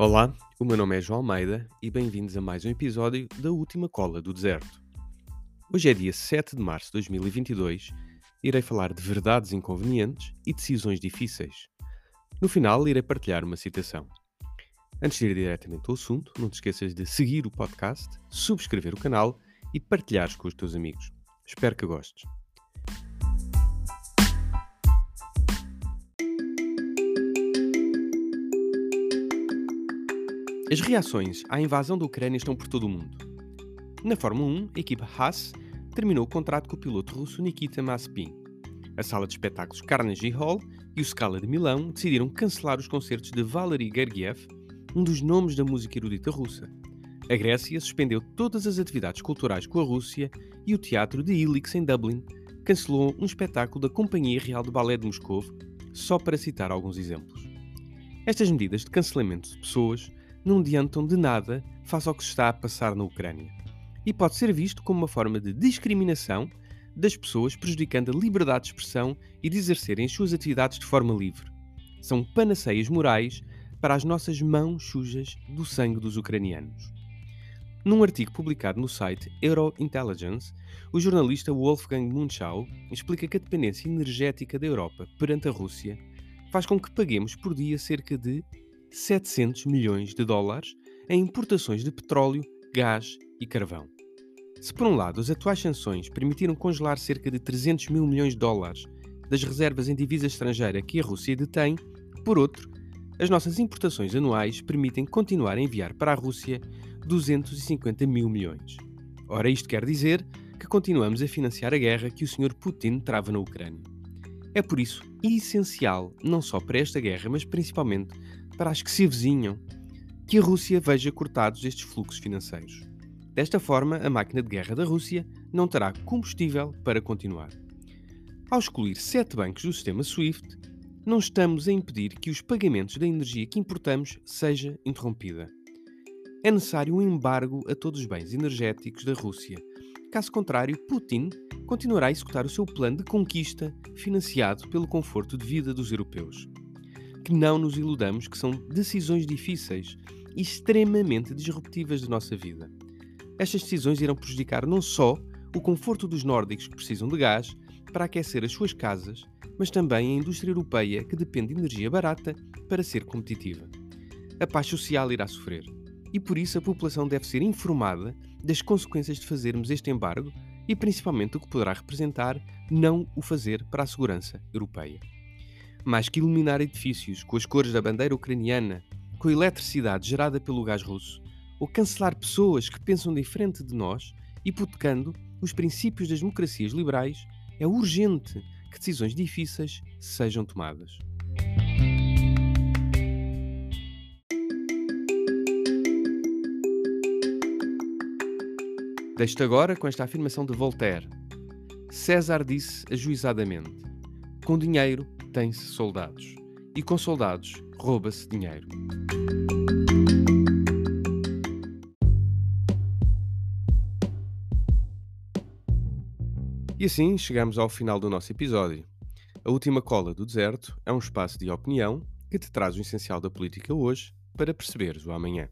Olá, o meu nome é João Almeida e bem-vindos a mais um episódio da Última Cola do Deserto. Hoje é dia 7 de março de 2022 e irei falar de verdades inconvenientes e decisões difíceis. No final, irei partilhar uma citação. Antes de ir diretamente ao assunto, não te esqueças de seguir o podcast, subscrever o canal e partilhares com os teus amigos. Espero que gostes. As reações à invasão da Ucrânia estão por todo o mundo. Na Fórmula 1, a equipa Haas terminou o contrato com o piloto russo Nikita Mazepin. A sala de espetáculos Carnegie Hall e o Scala de Milão decidiram cancelar os concertos de Valery Gergiev, um dos nomes da música erudita russa. A Grécia suspendeu todas as atividades culturais com a Rússia e o teatro de Ilix, em Dublin, cancelou um espetáculo da Companhia Real de Balé de Moscou, só para citar alguns exemplos. Estas medidas de cancelamento de pessoas não adiantam de nada face ao que se está a passar na Ucrânia. E pode ser visto como uma forma de discriminação das pessoas, prejudicando a liberdade de expressão e de exercerem as suas atividades de forma livre. São panaceias morais para as nossas mãos sujas do sangue dos ucranianos. Num artigo publicado no site Eurointelligence, o jornalista Wolfgang Munchau explica que a dependência energética da Europa perante a Rússia faz com que paguemos por dia cerca de 700 milhões de dólares em importações de petróleo, gás e carvão. Se por um lado as atuais sanções permitiram congelar cerca de 300 mil milhões de dólares das reservas em divisa estrangeira que a Rússia detém, por outro, as nossas importações anuais permitem continuar a enviar para a Rússia 250 mil milhões. Ora, isto quer dizer que continuamos a financiar a guerra que o Sr. Putin trava na Ucrânia. É por isso essencial, não só para esta guerra, mas principalmente para as que se avizinham, que a Rússia veja cortados estes fluxos financeiros. Desta forma, a máquina de guerra da Rússia não terá combustível para continuar. Ao excluir sete bancos do sistema SWIFT, não estamos a impedir que os pagamentos da energia que importamos seja interrompida. É necessário um embargo a todos os bens energéticos da Rússia. Caso contrário, Putin continuará a executar o seu plano de conquista financiado pelo conforto de vida dos europeus que não nos iludamos que são decisões difíceis e extremamente disruptivas da nossa vida. Estas decisões irão prejudicar não só o conforto dos nórdicos que precisam de gás para aquecer as suas casas, mas também a indústria europeia que depende de energia barata para ser competitiva. A paz social irá sofrer e por isso a população deve ser informada das consequências de fazermos este embargo e principalmente o que poderá representar não o fazer para a segurança europeia mais que iluminar edifícios com as cores da bandeira ucraniana, com a eletricidade gerada pelo gás russo, ou cancelar pessoas que pensam diferente de nós, hipotecando os princípios das democracias liberais, é urgente que decisões difíceis sejam tomadas. Deixo-te agora com esta afirmação de Voltaire. César disse ajuizadamente: Com dinheiro tem-se soldados, e com soldados rouba-se dinheiro. E assim chegamos ao final do nosso episódio. A última cola do deserto é um espaço de opinião que te traz o essencial da política hoje para perceberes o amanhã.